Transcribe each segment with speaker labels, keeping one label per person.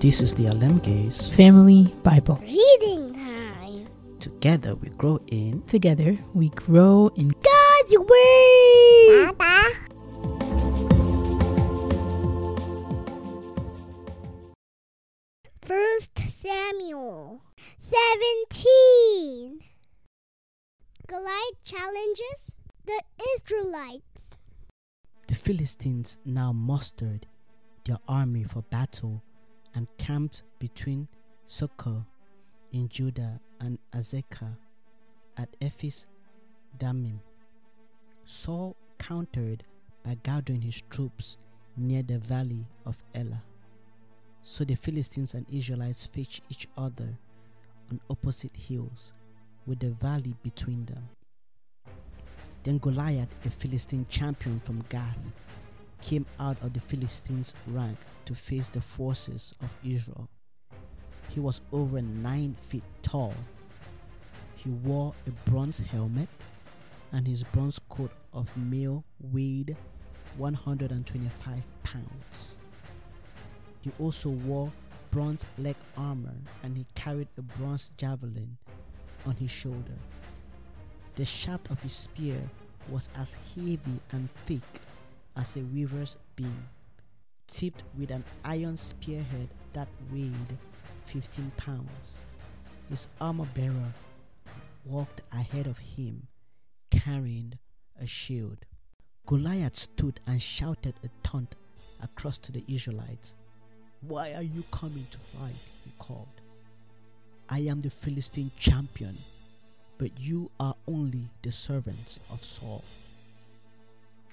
Speaker 1: This is the Alem Gaze.
Speaker 2: Family Bible.
Speaker 3: Reading time.
Speaker 1: Together we grow in.
Speaker 2: Together we grow in
Speaker 3: God's Word. Papa. First Samuel 17. Goliath challenges the Israelites.
Speaker 1: The Philistines now mustered their army for battle and camped between Socoh in Judah and Azekah at Ephes Dammim. Saul countered by gathering his troops near the valley of Elah. So the Philistines and Israelites faced each other on opposite hills, with the valley between them. Then Goliath, a Philistine champion from Gath, came out of the Philistines' rank to face the forces of Israel. He was over nine feet tall. He wore a bronze helmet, and his bronze coat of mail weighed 125 pounds. He also wore bronze leg armor and he carried a bronze javelin on his shoulder. The shaft of his spear was as heavy and thick as a weaver's beam, tipped with an iron spearhead that weighed 15 pounds. His armor bearer walked ahead of him, carrying a shield. Goliath stood and shouted a taunt across to the Israelites. Why are you coming to fight? he called. I am the Philistine champion, but you are only the servants of Saul.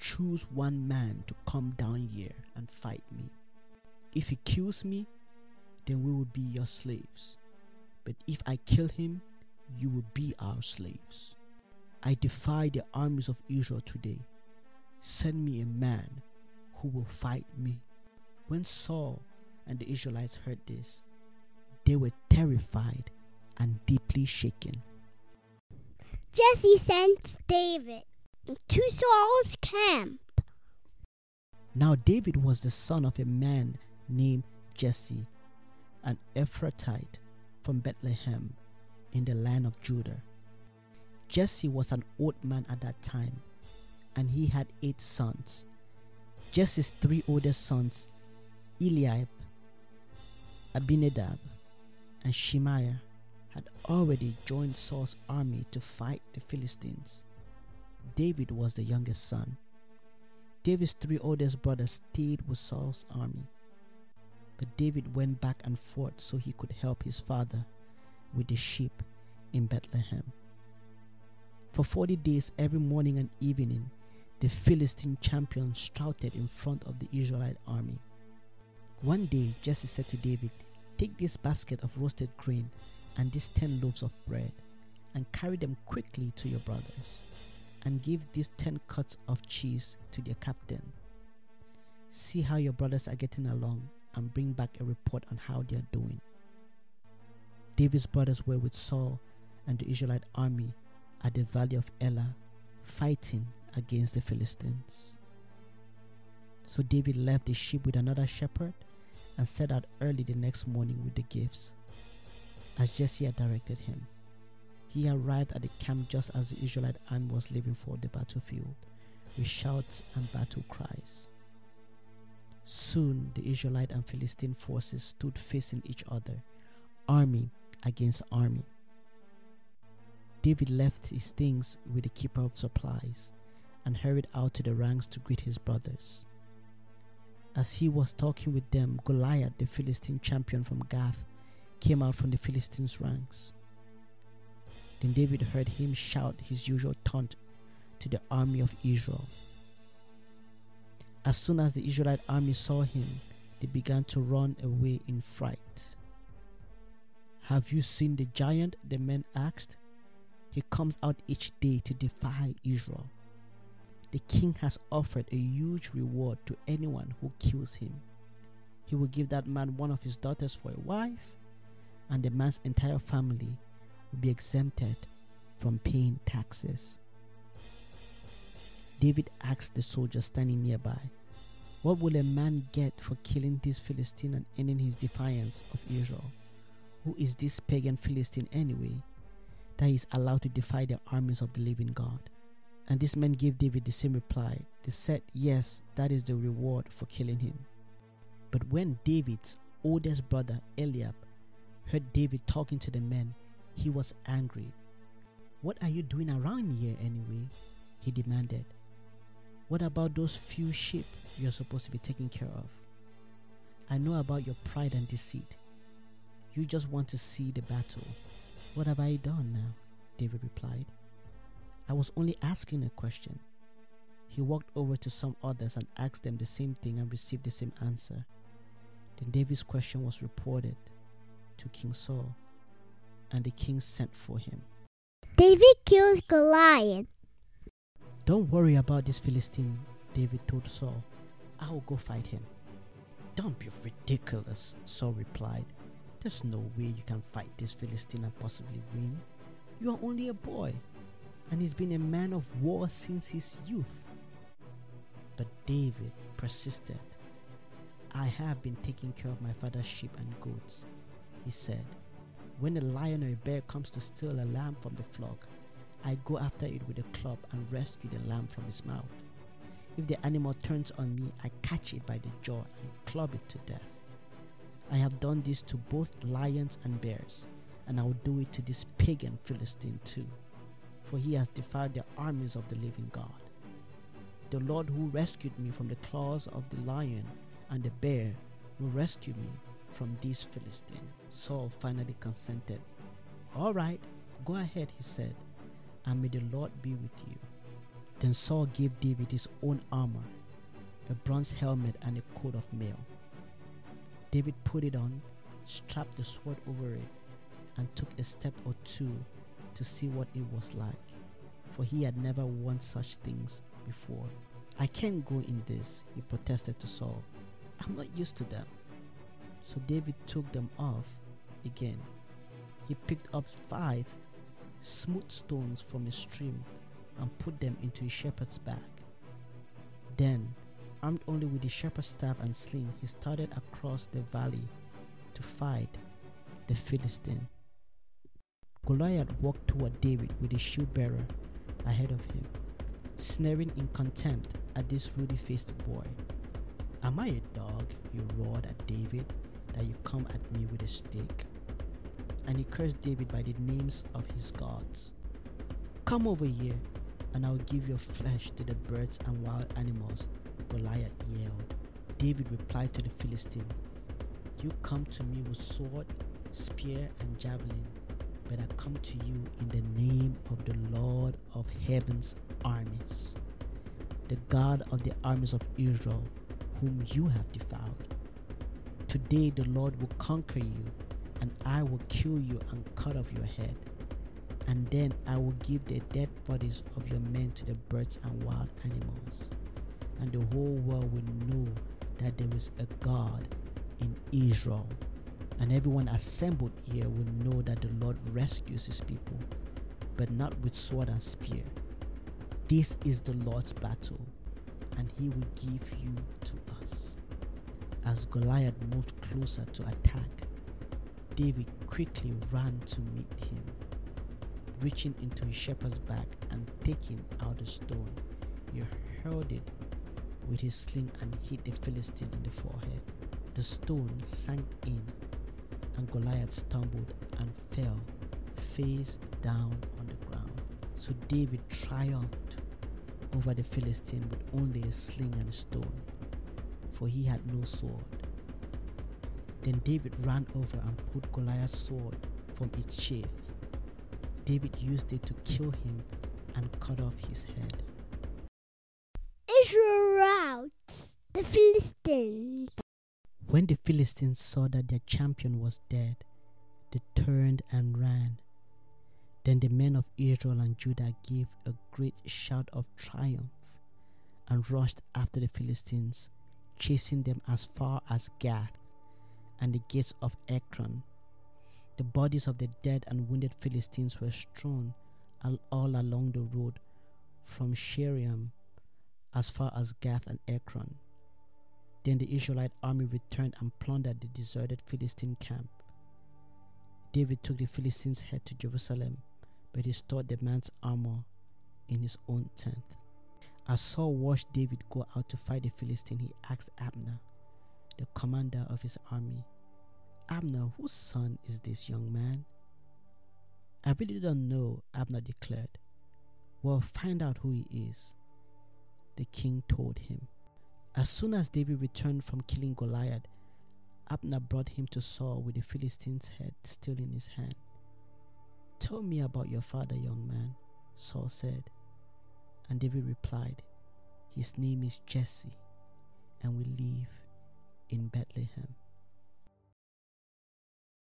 Speaker 1: Choose one man to come down here and fight me. If he kills me, then we will be your slaves. But if I kill him, you will be our slaves. I defy the armies of Israel today. Send me a man who will fight me. When Saul and the Israelites heard this, they were terrified and deeply shaken.
Speaker 3: Jesse sent David to Saul's camp.
Speaker 1: Now David was the son of a man named Jesse, an Ephrathite from Bethlehem in the land of Judah. Jesse was an old man at that time, and he had eight sons. Jesse's three oldest sons, Eliab, Abinadab, and Shimea, had already joined Saul's army to fight the Philistines. David was the youngest son. David's three oldest brothers stayed with Saul's army, but David went back and forth so he could help his father with the sheep in Bethlehem. For 40 days, every morning and evening, the Philistine champion shouted in front of the Israelite army. One day, Jesse said to David, Take this basket of roasted grain and these ten loaves of bread, and carry them quickly to your brothers, and give these ten cuts of cheese to their captain. See how your brothers are getting along, and bring back a report on how they are doing. David's brothers were with Saul and the Israelite army at the valley of Elah, fighting against the Philistines. So David left the sheep with another shepherd and set out early the next morning with the gifts, as Jesse had directed him. He arrived at the camp just as the Israelite army was leaving for the battlefield, with shouts and battle cries. Soon the Israelite and Philistine forces stood facing each other, army against army. David left his things with the keeper of supplies and hurried out to the ranks to greet his brothers. As he was talking with them, Goliath, the Philistine champion from Gath, came out from the Philistines' ranks. Then David heard him shout his usual taunt to the army of Israel. As soon as the Israelite army saw him, they began to run away in fright. Have you seen the giant? The men asked. He comes out each day to defy Israel. The king has offered a huge reward to anyone who kills him. He will give that man one of his daughters for a wife, and the man's entire family will be exempted from paying taxes. David asked the soldiers standing nearby, What will a man get for killing this Philistine and ending his defiance of Israel? Who is this pagan Philistine anyway, that he is allowed to defy the armies of the living God? And these men gave David the same reply. They said, Yes, that is the reward for killing him. But when David's oldest brother Eliab heard David talking to the men, he was angry. What are you doing around here anyway? He demanded. What about those few sheep you're supposed to be taking care of? I know about your pride and deceit. You just want to see the battle. What have I done now? David replied. I was only asking a question. He walked over to some others and asked them the same thing and received the same answer. Then David's question was reported to King Saul, and the king sent for him.
Speaker 3: David kills Goliath.
Speaker 1: Don't worry about this Philistine, David told Saul. I will go fight him. Don't be ridiculous, Saul replied. There's no way you can fight this Philistine and possibly win. You are only a boy, and he's been a man of war since his youth. But David persisted. I have been taking care of my father's sheep and goats, he said. When a lion or a bear comes to steal a lamb from the flock, I go after it with a club and rescue the lamb from its mouth. If the animal turns on me, I catch it by the jaw and club it to death. I have done this to both lions and bears, and I will do it to this pagan Philistine too, for he has defied the armies of the living God. The Lord who rescued me from the claws of the lion and the bear will rescue me from this Philistine. Saul finally consented. All right, go ahead, he said, and may the Lord be with you. Then Saul gave David his own armor, a bronze helmet, and a coat of mail. David put it on, strapped the sword over it, and took a step or two to see what it was like, for he had never worn such things before. I can't go in this, he protested to Saul. I'm not used to them. So David took them off again. He picked up five smooth stones from a stream and put them into his shepherd's bag. Then, armed only with the shepherd's staff and sling, he started across the valley to fight the Philistine. Goliath walked toward David with his shield bearer ahead of him, sneering in contempt at this ruddy faced boy. Am I a dog? he roared at David, that you come at me with a stick? And he cursed David by the names of his gods. Come over here, and I will give your flesh to the birds and wild animals, Goliath yelled. David replied to the Philistine, You come to me with sword, spear, and javelin, but I come to you in the name of the Lord of heaven's armies, the God of the armies of Israel, whom you have defiled. Today the Lord will conquer you, and I will kill you and cut off your head. And then I will give the dead bodies of your men to the birds and wild animals. And the whole world will know that there is a God in Israel. And everyone assembled here will know that the Lord rescues his people, but not with sword and spear. This is the Lord's battle, and he will give you to us. As Goliath moved closer to attack, David quickly ran to meet him. Reaching into his shepherd's bag and taking out a stone, he hurled it with his sling and hit the Philistine in the forehead. The stone sank in, and Goliath stumbled and fell face down on the ground. So David triumphed over the Philistine with only a sling and a stone, for he had no sword. Then David ran over and pulled Goliath's sword from its sheath. David used it to kill him and cut off his head.
Speaker 3: Israel routs the Philistines.
Speaker 1: When the Philistines saw that their champion was dead, they turned and ran. Then the men of Israel and Judah gave a great shout of triumph and rushed after the Philistines, chasing them as far as Gath and the gates of Ekron. The bodies of the dead and wounded Philistines were strewn all, along the road from Shaaraim as far as Gath and Ekron. Then the Israelite army returned and plundered the deserted Philistine camp. David took the Philistine's head to Jerusalem, but he stored the man's armor in his own tent. As Saul watched David go out to fight the Philistine, he asked Abner, the commander of his army, Abner, whose son is this young man? I really don't know, Abner declared. Well, find out who he is. The king told him. As soon as David returned from killing Goliath, Abner brought him to Saul with the Philistine's head still in his hand. Tell me about your father, young man, Saul said. And David replied, His name is Jesse, and we live in Bethlehem.